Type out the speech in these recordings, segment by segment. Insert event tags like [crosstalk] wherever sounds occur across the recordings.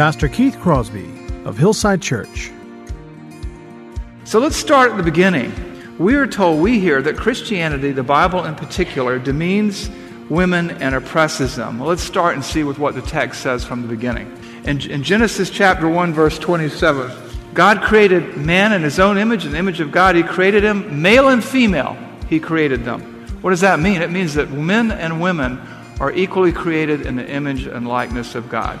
Pastor Keith Crosby of Hillside Church. So let's start at the beginning. We are told, we hear that Christianity, the Bible in particular, demeans women and oppresses them. Well, let's start and see with what the text says from the beginning. In, in Genesis chapter 1, verse 27, God created man in his own image, in the image of God, he created him, male and female, he created them. What does that mean? It means that men and women are equally created in the image and likeness of God.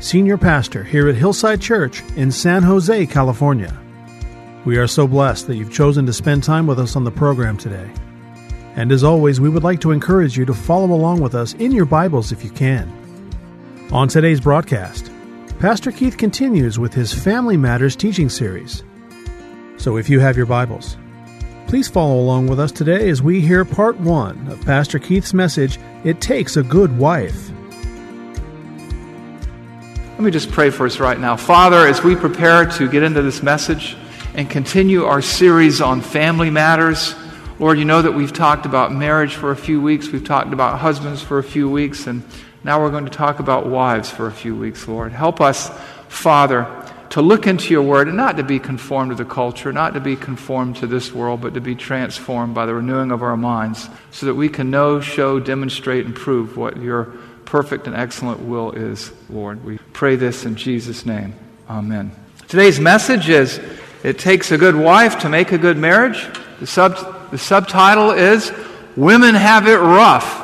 Senior Pastor here at Hillside Church in San Jose, California. We are so blessed that you've chosen to spend time with us on the program today. And as always, we would like to encourage you to follow along with us in your Bibles if you can. On today's broadcast, Pastor Keith continues with his Family Matters teaching series. So if you have your Bibles, please follow along with us today as we hear part one of Pastor Keith's message, It Takes a Good Wife. Let me just pray for us right now. Father, as we prepare to get into this message and continue our series on family matters, Lord, you know that we've talked about marriage for a few weeks, we've talked about husbands for a few weeks, and now we're going to talk about wives for a few weeks, Lord. Help us, Father, to look into your word and not to be conformed to the culture, not to be conformed to this world, but to be transformed by the renewing of our minds so that we can know, show, demonstrate, and prove what your perfect and excellent will is, Lord. We pray this in Jesus' name. Amen. Today's message is It Takes a Good Wife to Make a Good Marriage. The, sub, the subtitle is Women Have It Rough.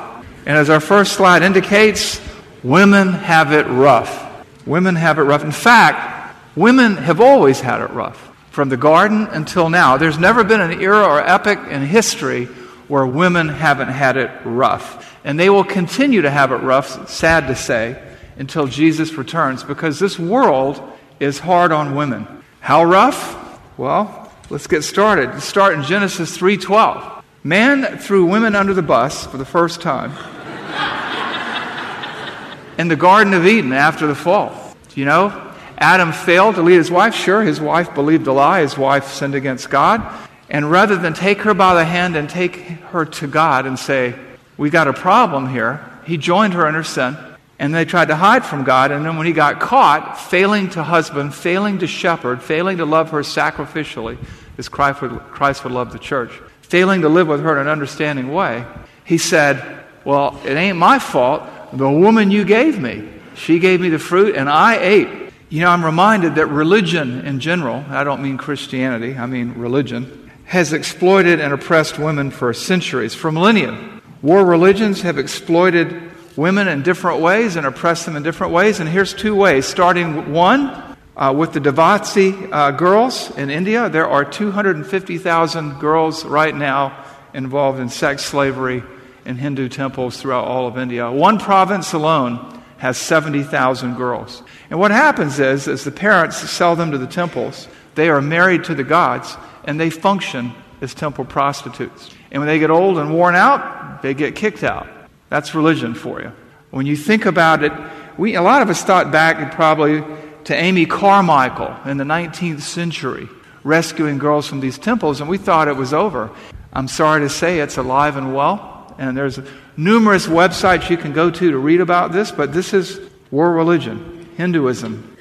And as our first slide indicates, women have it rough. Women have it rough. In fact, women have always had it rough. From the garden until now, there's never been an era or epoch in history where women haven't had it rough. And they will continue to have it rough, sad to say, until Jesus returns because this world is hard on women. How rough? Well, let's get started. Let's start in Genesis 3:12. Man threw women under the bus for the first time [laughs] in the Garden of Eden after the fall. Do you know? Adam failed to lead his wife. Sure, his wife believed a lie. His wife sinned against God. And rather than take her by the hand and take her to God and say, We got a problem here, he joined her in her sin. And they tried to hide from God. And then when he got caught, failing to husband, failing to shepherd, failing to love her sacrificially, as Christ would, Christ would love the church, failing to live with her in an understanding way, he said, Well, it ain't my fault. The woman you gave me, she gave me the fruit and I ate. You know, I'm reminded that religion in general, I don't mean Christianity, I mean religion, has exploited and oppressed women for centuries, for millennia. War religions have exploited women in different ways and oppressed them in different ways. And here's two ways. Starting one, uh, with the Devasi uh, girls in India, there are 250,000 girls right now involved in sex slavery in Hindu temples throughout all of India. One province alone has 70,000 girls. And what happens is, as the parents sell them to the temples, they are married to the gods and they function as temple prostitutes. And when they get old and worn out, they get kicked out. That's religion for you. When you think about it, we, a lot of us thought back probably to Amy Carmichael in the 19th century, rescuing girls from these temples, and we thought it was over. I'm sorry to say it's alive and well, and there's numerous websites you can go to to read about this, but this is war religion, Hinduism.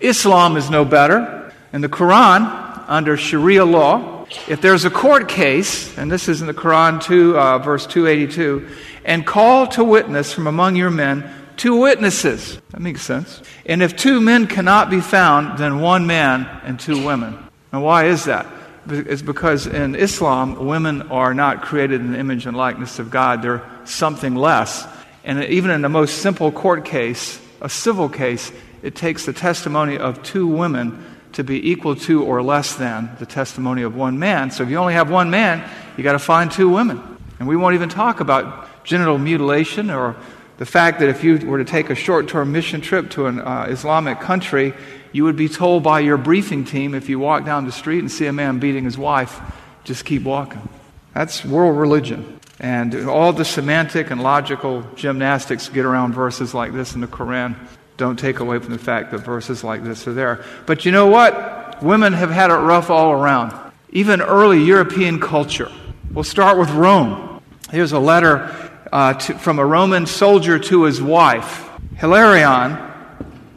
Islam is no better. and the Quran, under Sharia law, if there's a court case, and this is in the Quran 2, uh, verse 282, and call to witness from among your men two witnesses. That makes sense. And if two men cannot be found, then one man and two women. Now, why is that? It's because in Islam, women are not created in the image and likeness of God. They're something less. And even in the most simple court case, a civil case, it takes the testimony of two women to be equal to or less than the testimony of one man. So if you only have one man, you got to find two women. And we won't even talk about genital mutilation or the fact that if you were to take a short term mission trip to an uh, Islamic country, you would be told by your briefing team if you walk down the street and see a man beating his wife, just keep walking. That's world religion. And all the semantic and logical gymnastics get around verses like this in the Quran don't take away from the fact that verses like this are there. But you know what? Women have had it rough all around. Even early European culture. We'll start with Rome. Here's a letter uh, to, from a Roman soldier to his wife. Hilarion,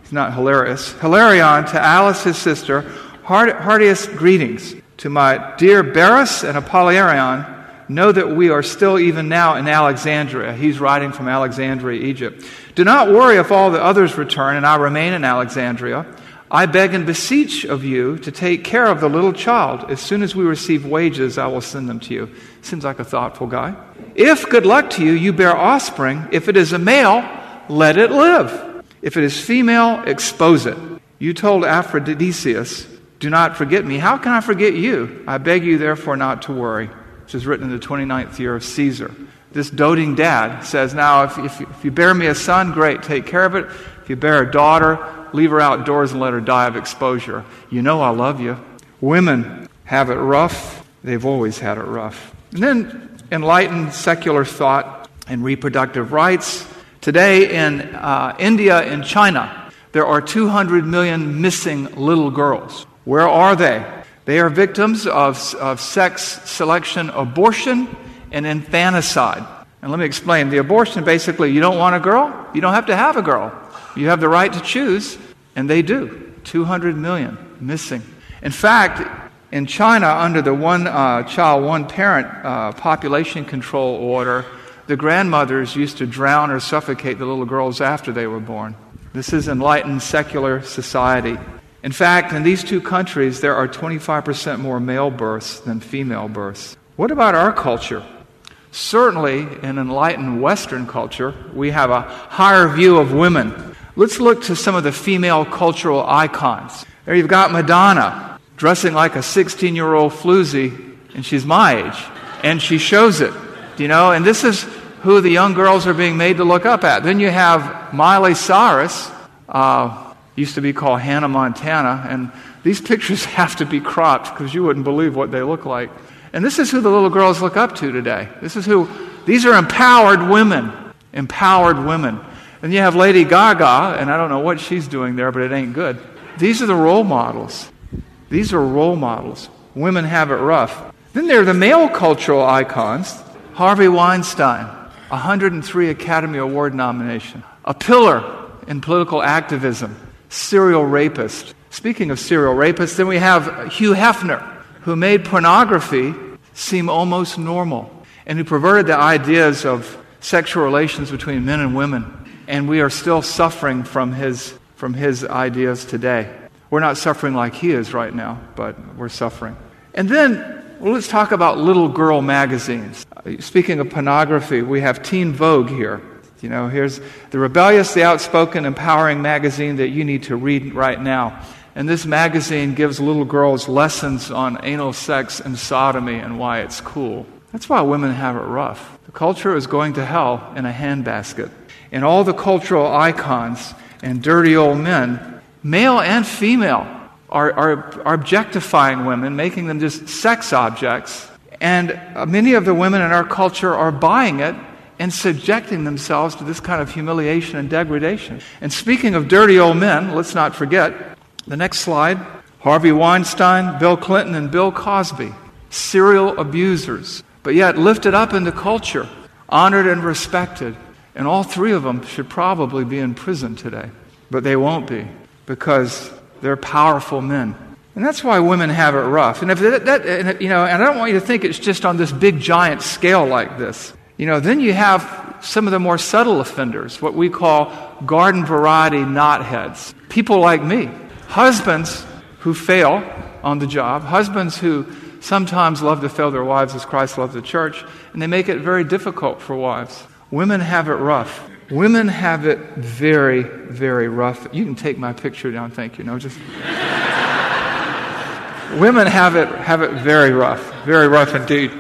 he's not hilarious, Hilarion to Alice, his sister, heart, heartiest greetings. To my dear Barrus and Apollarion, know that we are still even now in Alexandria. He's writing from Alexandria, Egypt. Do not worry if all the others return and I remain in Alexandria. I beg and beseech of you to take care of the little child. As soon as we receive wages, I will send them to you. Seems like a thoughtful guy. If, good luck to you, you bear offspring, if it is a male, let it live. If it is female, expose it. You told Aphrodisias, Do not forget me. How can I forget you? I beg you, therefore, not to worry. Which is written in the 29th year of Caesar. This doting dad says, Now, if, if, if you bear me a son, great, take care of it. If you bear a daughter, leave her outdoors and let her die of exposure. You know I love you. Women have it rough. They've always had it rough. And then enlightened secular thought and reproductive rights. Today in uh, India and China, there are 200 million missing little girls. Where are they? They are victims of, of sex selection, abortion, and infanticide. And let me explain. The abortion basically, you don't want a girl, you don't have to have a girl. You have the right to choose, and they do. 200 million missing. In fact, in China, under the one uh, child, one parent uh, population control order, the grandmothers used to drown or suffocate the little girls after they were born. This is enlightened secular society. In fact, in these two countries, there are 25% more male births than female births. What about our culture? Certainly, in enlightened Western culture, we have a higher view of women. Let's look to some of the female cultural icons. There you've got Madonna, dressing like a 16 year old floozy, and she's my age. And she shows it, you know, and this is who the young girls are being made to look up at. Then you have Miley Cyrus, uh, used to be called Hannah Montana, and these pictures [laughs] have to be cropped because you wouldn't believe what they look like. And this is who the little girls look up to today. This is who, these are empowered women. Empowered women. And you have Lady Gaga, and I don't know what she's doing there, but it ain't good. These are the role models. These are role models. Women have it rough. Then there are the male cultural icons Harvey Weinstein, 103 Academy Award nomination, a pillar in political activism, serial rapist. Speaking of serial rapists, then we have Hugh Hefner, who made pornography seem almost normal and who perverted the ideas of sexual relations between men and women. And we are still suffering from his, from his ideas today. We're not suffering like he is right now, but we're suffering. And then well, let's talk about little girl magazines. Uh, speaking of pornography, we have Teen Vogue here. You know, here's the rebellious, the outspoken, empowering magazine that you need to read right now. And this magazine gives little girls lessons on anal sex and sodomy and why it's cool. That's why women have it rough. The culture is going to hell in a handbasket. And all the cultural icons and dirty old men male and female, are, are, are objectifying women, making them just sex objects. And many of the women in our culture are buying it and subjecting themselves to this kind of humiliation and degradation. And speaking of dirty old men, let's not forget the next slide Harvey Weinstein, Bill Clinton, and Bill Cosby, serial abusers, but yet lifted up into culture, honored and respected. And all three of them should probably be in prison today. But they won't be because they're powerful men. And that's why women have it rough. And if that, that you know, and I don't want you to think it's just on this big giant scale like this. You know, then you have some of the more subtle offenders, what we call garden variety knotheads. People like me, husbands who fail on the job, husbands who sometimes love to fail their wives as Christ loved the church, and they make it very difficult for wives. Women have it rough. Women have it very, very rough. You can take my picture down, thank you. No, just. [laughs] Women have it, have it very rough, very rough indeed.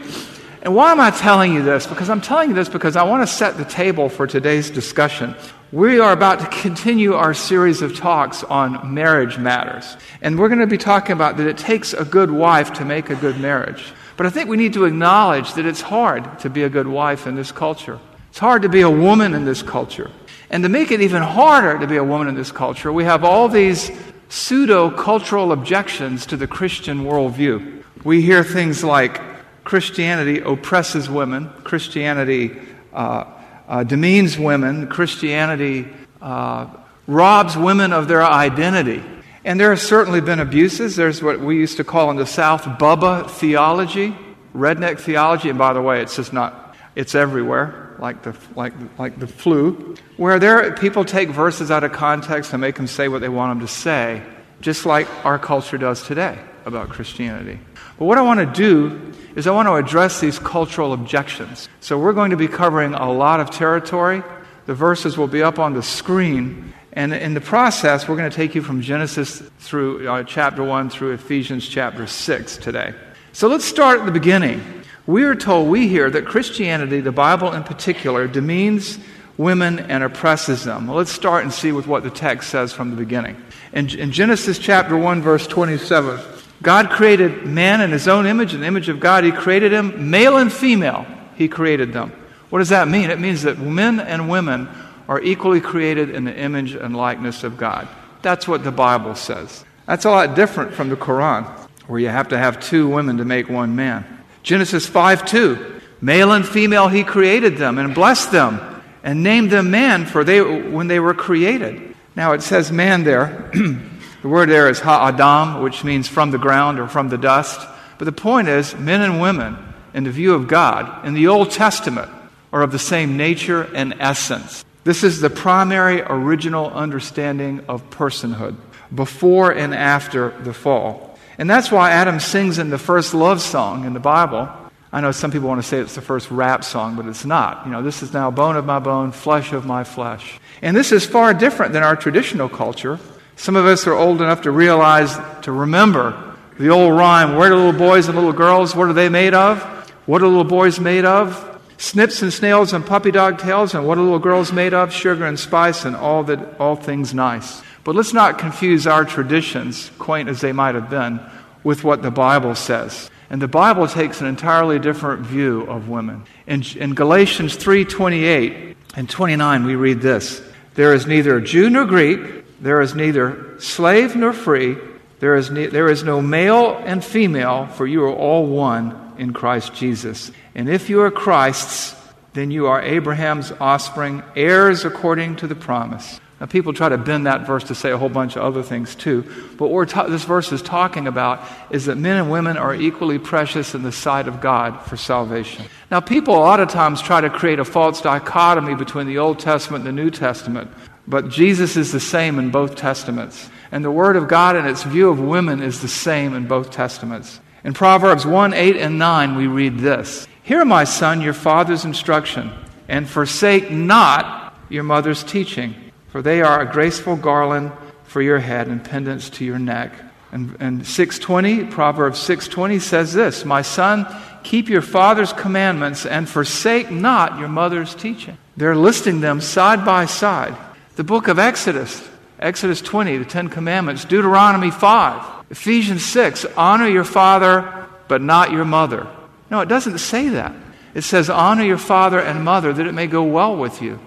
And why am I telling you this? Because I'm telling you this because I want to set the table for today's discussion. We are about to continue our series of talks on marriage matters. And we're going to be talking about that it takes a good wife to make a good marriage. But I think we need to acknowledge that it's hard to be a good wife in this culture. It's hard to be a woman in this culture. And to make it even harder to be a woman in this culture, we have all these pseudo cultural objections to the Christian worldview. We hear things like Christianity oppresses women, Christianity uh, uh, demeans women, Christianity uh, robs women of their identity. And there have certainly been abuses. There's what we used to call in the South Bubba theology, redneck theology. And by the way, it's just not, it's everywhere, like the, like, like the flu, where there, people take verses out of context and make them say what they want them to say, just like our culture does today about Christianity. But what I want to do is I want to address these cultural objections. So we're going to be covering a lot of territory. The verses will be up on the screen. And in the process, we're going to take you from Genesis through uh, chapter 1 through Ephesians chapter 6 today. So let's start at the beginning. We are told, we hear, that Christianity, the Bible in particular, demeans women and oppresses them. Well, let's start and see with what the text says from the beginning. In, in Genesis chapter 1, verse 27, God created man in his own image, in the image of God, he created him, male and female, he created them. What does that mean? It means that men and women are equally created in the image and likeness of God. That's what the Bible says. That's a lot different from the Quran, where you have to have two women to make one man. Genesis 5 2. Male and female, he created them and blessed them and named them man for they, when they were created. Now it says man there. [clears throat] the word there is ha-adam, which means from the ground or from the dust. But the point is, men and women, in the view of God, in the Old Testament, are of the same nature and essence. This is the primary original understanding of personhood before and after the fall. And that's why Adam sings in the first love song in the Bible. I know some people want to say it's the first rap song, but it's not. You know, this is now bone of my bone, flesh of my flesh. And this is far different than our traditional culture. Some of us are old enough to realize, to remember the old rhyme, where are little boys and little girls? What are they made of? What are little boys made of? Snips and snails and puppy dog tails, and what are little girls made of? Sugar and spice and all that all things nice. But let's not confuse our traditions, quaint as they might have been, with what the Bible says. And the Bible takes an entirely different view of women. In, in Galatians 3:28 and 29 we read this. There is neither Jew nor Greek, there is neither slave nor free, there is, ne- there is no male and female, for you are all one in Christ Jesus. And if you are Christ's, then you are Abraham's offspring, heirs according to the promise. Now, people try to bend that verse to say a whole bunch of other things too. But what ta- this verse is talking about is that men and women are equally precious in the sight of God for salvation. Now, people a lot of times try to create a false dichotomy between the Old Testament and the New Testament. But Jesus is the same in both Testaments. And the Word of God and its view of women is the same in both Testaments. In Proverbs 1 8 and 9, we read this Hear, my son, your father's instruction, and forsake not your mother's teaching, for they are a graceful garland for your head and pendants to your neck. And, and 620, Proverbs 620 says this My son, keep your father's commandments and forsake not your mother's teaching. They're listing them side by side. The book of Exodus, Exodus 20, the Ten Commandments, Deuteronomy 5, Ephesians 6, honor your father but not your mother. No, it doesn't say that. It says, Honor your father and mother that it may go well with you.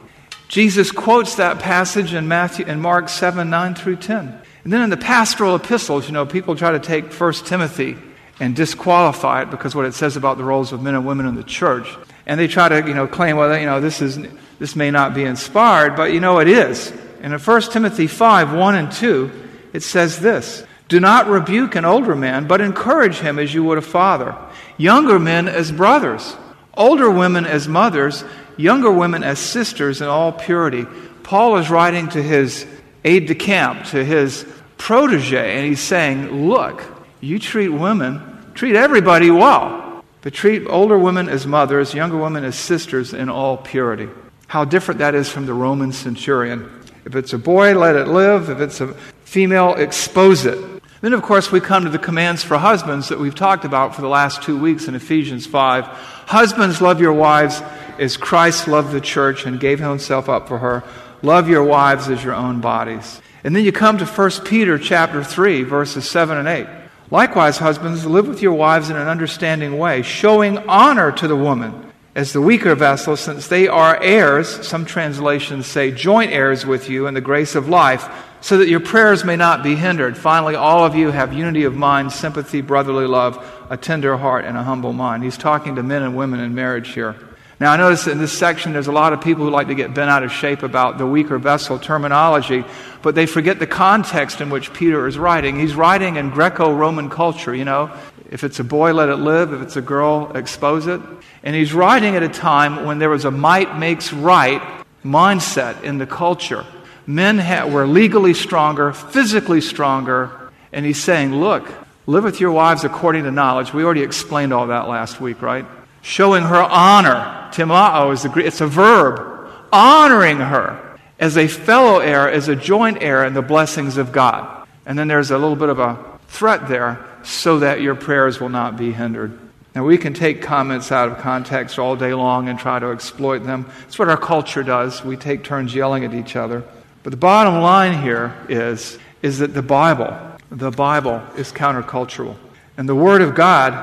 Jesus quotes that passage in Matthew and Mark 7, 9 through 10. And then in the pastoral epistles, you know, people try to take 1 Timothy and disqualify it because what it says about the roles of men and women in the church. And they try to, you know, claim, well, you know, this is this may not be inspired, but you know it is. In 1 Timothy 5, 1 and 2, it says this Do not rebuke an older man, but encourage him as you would a father. Younger men as brothers, older women as mothers, younger women as sisters in all purity. Paul is writing to his aide de camp, to his protege, and he's saying, Look, you treat women, treat everybody well, but treat older women as mothers, younger women as sisters in all purity. How different that is from the Roman centurion. If it's a boy, let it live. If it's a female, expose it. Then, of course, we come to the commands for husbands that we've talked about for the last two weeks in Ephesians 5. Husbands, love your wives as Christ loved the church and gave himself up for her. Love your wives as your own bodies. And then you come to 1 Peter chapter 3, verses 7 and 8. Likewise, husbands, live with your wives in an understanding way, showing honor to the woman as the weaker vessel, since they are heirs, some translations say joint heirs with you in the grace of life, so that your prayers may not be hindered. Finally, all of you have unity of mind, sympathy, brotherly love, a tender heart, and a humble mind. He's talking to men and women in marriage here. Now, I notice in this section there's a lot of people who like to get bent out of shape about the weaker vessel terminology, but they forget the context in which Peter is writing. He's writing in Greco Roman culture, you know. If it's a boy, let it live. If it's a girl, expose it. And he's writing at a time when there was a might makes right mindset in the culture. Men were legally stronger, physically stronger, and he's saying, look, live with your wives according to knowledge. We already explained all that last week, right? Showing her honor. Timao is the it's a verb. Honoring her as a fellow heir, as a joint heir in the blessings of God. And then there's a little bit of a threat there so that your prayers will not be hindered. Now, we can take comments out of context all day long and try to exploit them. It's what our culture does. We take turns yelling at each other. But the bottom line here is, is that the Bible, the Bible is countercultural. And the Word of God,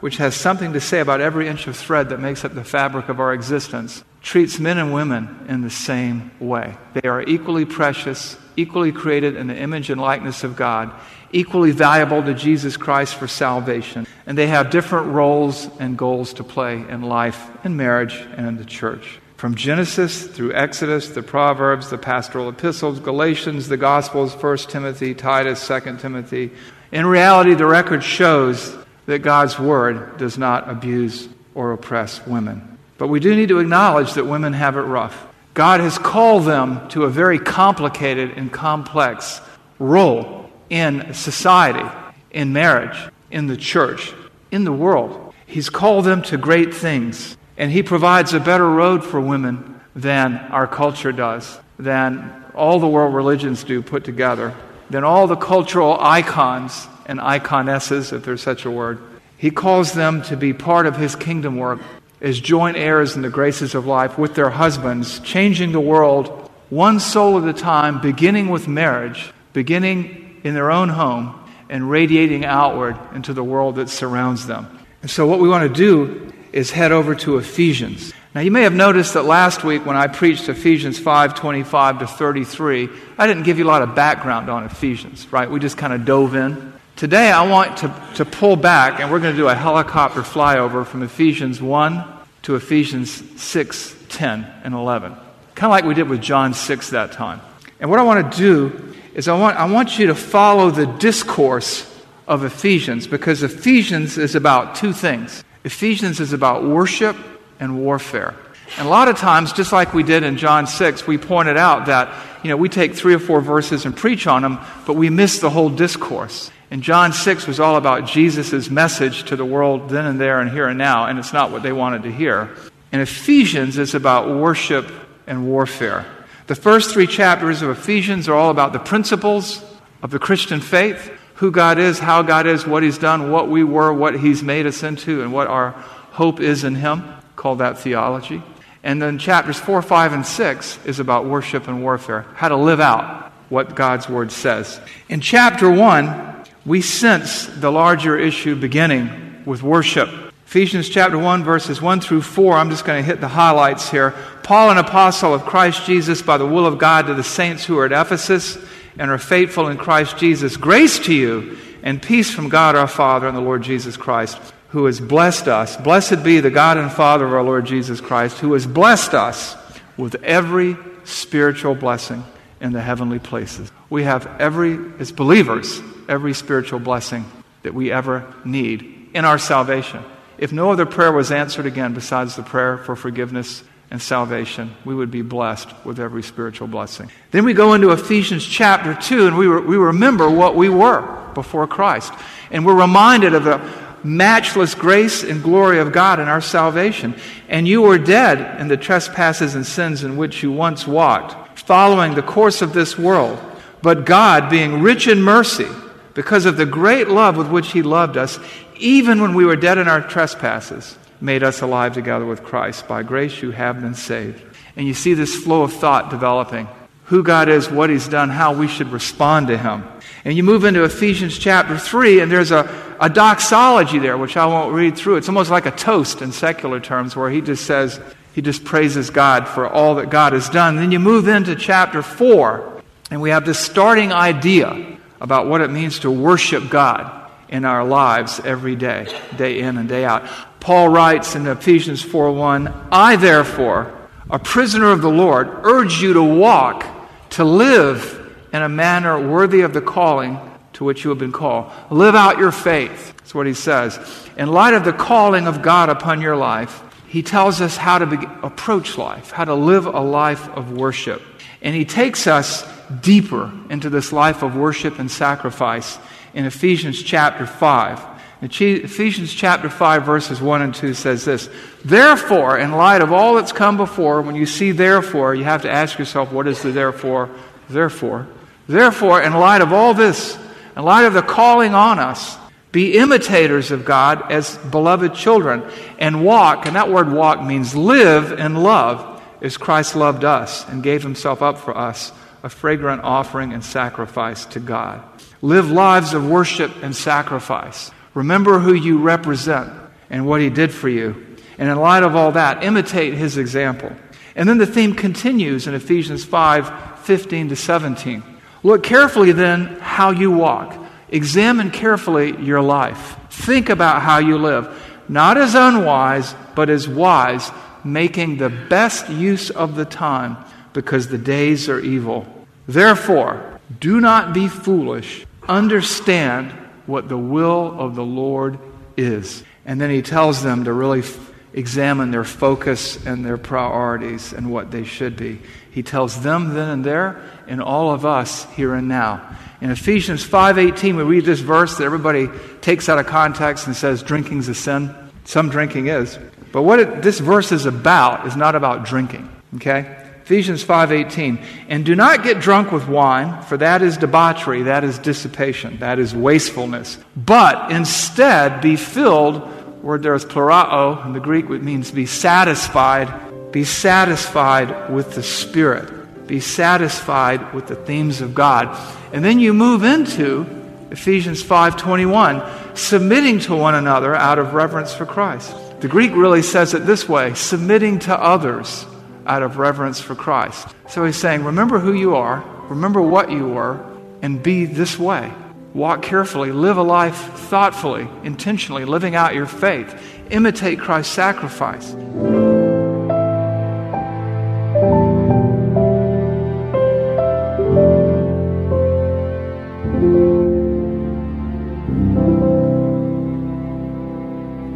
which has something to say about every inch of thread that makes up the fabric of our existence, treats men and women in the same way. They are equally precious, equally created in the image and likeness of God, equally valuable to Jesus Christ for salvation. And they have different roles and goals to play in life, in marriage, and in the church. From Genesis through Exodus, the Proverbs, the pastoral epistles, Galatians, the Gospels, 1 Timothy, Titus, 2 Timothy. In reality, the record shows that God's Word does not abuse or oppress women. But we do need to acknowledge that women have it rough. God has called them to a very complicated and complex role in society, in marriage, in the church, in the world. He's called them to great things. And He provides a better road for women than our culture does, than all the world religions do put together, than all the cultural icons and iconesses, if there's such a word. He calls them to be part of His kingdom work as joint heirs in the graces of life with their husbands, changing the world one soul at a time, beginning with marriage, beginning in their own home and radiating outward into the world that surrounds them. And so, what we want to do is head over to Ephesians. Now, you may have noticed that last week when I preached Ephesians 5 25 to 33, I didn't give you a lot of background on Ephesians, right? We just kind of dove in. Today, I want to, to pull back, and we're going to do a helicopter flyover from Ephesians 1 to Ephesians 6 10 and 11. Kind of like we did with John 6 that time. And what I want to do is I want, I want you to follow the discourse of Ephesians because Ephesians is about two things. Ephesians is about worship and warfare. And a lot of times, just like we did in John 6, we pointed out that, you know, we take three or four verses and preach on them, but we miss the whole discourse. And John 6 was all about Jesus' message to the world then and there and here and now, and it's not what they wanted to hear. And Ephesians is about worship and warfare. The first three chapters of Ephesians are all about the principles of the Christian faith who God is, how God is, what He's done, what we were, what He's made us into, and what our hope is in Him. Call that theology. And then chapters 4, 5, and 6 is about worship and warfare, how to live out what God's Word says. In chapter 1, we sense the larger issue beginning with worship. Ephesians chapter 1, verses 1 through 4. I'm just going to hit the highlights here. Paul, an apostle of Christ Jesus by the will of God to the saints who are at Ephesus and are faithful in Christ Jesus. Grace to you and peace from God our Father and the Lord Jesus Christ, who has blessed us. Blessed be the God and Father of our Lord Jesus Christ, who has blessed us with every spiritual blessing in the heavenly places. We have every, as believers, every spiritual blessing that we ever need in our salvation. If no other prayer was answered again besides the prayer for forgiveness and salvation, we would be blessed with every spiritual blessing. Then we go into Ephesians chapter 2, and we, re- we remember what we were before Christ. And we're reminded of the matchless grace and glory of God in our salvation. And you were dead in the trespasses and sins in which you once walked, following the course of this world. But God, being rich in mercy, because of the great love with which He loved us, even when we were dead in our trespasses, made us alive together with Christ. By grace you have been saved. And you see this flow of thought developing who God is, what He's done, how we should respond to Him. And you move into Ephesians chapter 3, and there's a, a doxology there, which I won't read through. It's almost like a toast in secular terms, where he just says, he just praises God for all that God has done. Then you move into chapter 4, and we have this starting idea about what it means to worship God in our lives every day, day in and day out. Paul writes in Ephesians 4:1, "I therefore, a prisoner of the Lord, urge you to walk, to live in a manner worthy of the calling to which you have been called. Live out your faith." That's what he says. In light of the calling of God upon your life, he tells us how to be, approach life, how to live a life of worship. And he takes us deeper into this life of worship and sacrifice in Ephesians chapter 5. Ephesians chapter 5, verses 1 and 2 says this Therefore, in light of all that's come before, when you see therefore, you have to ask yourself, what is the therefore? Therefore. Therefore, in light of all this, in light of the calling on us, be imitators of God as beloved children and walk, and that word walk means live in love as Christ loved us and gave himself up for us, a fragrant offering and sacrifice to God. Live lives of worship and sacrifice. Remember who you represent and what he did for you. And in light of all that, imitate his example. And then the theme continues in Ephesians 5 15 to 17. Look carefully then how you walk. Examine carefully your life. Think about how you live, not as unwise, but as wise, making the best use of the time because the days are evil. Therefore, do not be foolish understand what the will of the Lord is. And then he tells them to really f- examine their focus and their priorities and what they should be. He tells them then and there, and all of us here and now. In Ephesians 5:18, we read this verse that everybody takes out of context and says drinking's a sin. Some drinking is. But what it, this verse is about is not about drinking, okay? Ephesians 5:18 And do not get drunk with wine for that is debauchery that is dissipation that is wastefulness. But instead be filled word there is plurao in the Greek it means be satisfied be satisfied with the spirit be satisfied with the themes of God. And then you move into Ephesians 5:21 submitting to one another out of reverence for Christ. The Greek really says it this way submitting to others out of reverence for Christ. So he's saying, remember who you are, remember what you were, and be this way. Walk carefully, live a life thoughtfully, intentionally, living out your faith. Imitate Christ's sacrifice.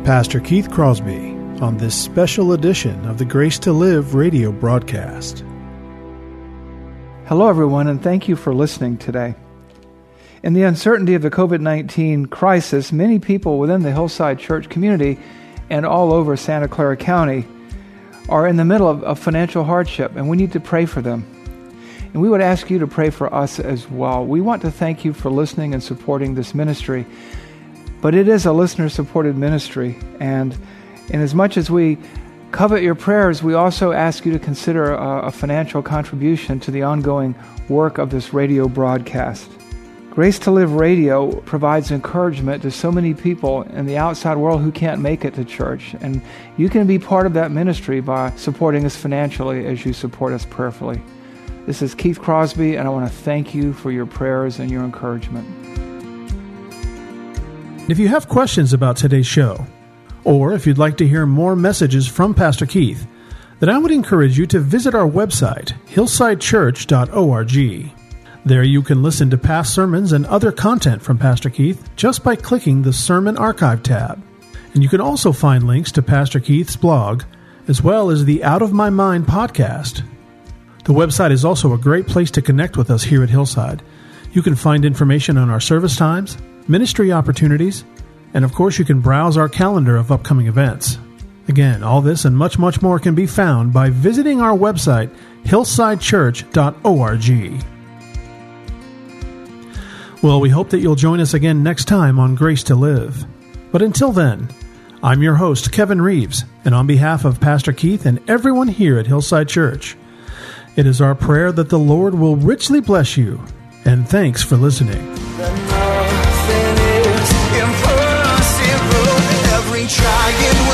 Pastor Keith Crosby on this special edition of the Grace to Live radio broadcast. Hello, everyone, and thank you for listening today. In the uncertainty of the COVID 19 crisis, many people within the Hillside Church community and all over Santa Clara County are in the middle of, of financial hardship, and we need to pray for them. And we would ask you to pray for us as well. We want to thank you for listening and supporting this ministry. But it is a listener supported ministry, and and as much as we covet your prayers, we also ask you to consider a, a financial contribution to the ongoing work of this radio broadcast. Grace to Live Radio provides encouragement to so many people in the outside world who can't make it to church. And you can be part of that ministry by supporting us financially as you support us prayerfully. This is Keith Crosby, and I want to thank you for your prayers and your encouragement. If you have questions about today's show, or if you'd like to hear more messages from Pastor Keith, then I would encourage you to visit our website, hillsidechurch.org. There you can listen to past sermons and other content from Pastor Keith just by clicking the Sermon Archive tab. And you can also find links to Pastor Keith's blog, as well as the Out of My Mind podcast. The website is also a great place to connect with us here at Hillside. You can find information on our service times, ministry opportunities, and of course, you can browse our calendar of upcoming events. Again, all this and much, much more can be found by visiting our website, hillsidechurch.org. Well, we hope that you'll join us again next time on Grace to Live. But until then, I'm your host, Kevin Reeves, and on behalf of Pastor Keith and everyone here at Hillside Church, it is our prayer that the Lord will richly bless you, and thanks for listening. trying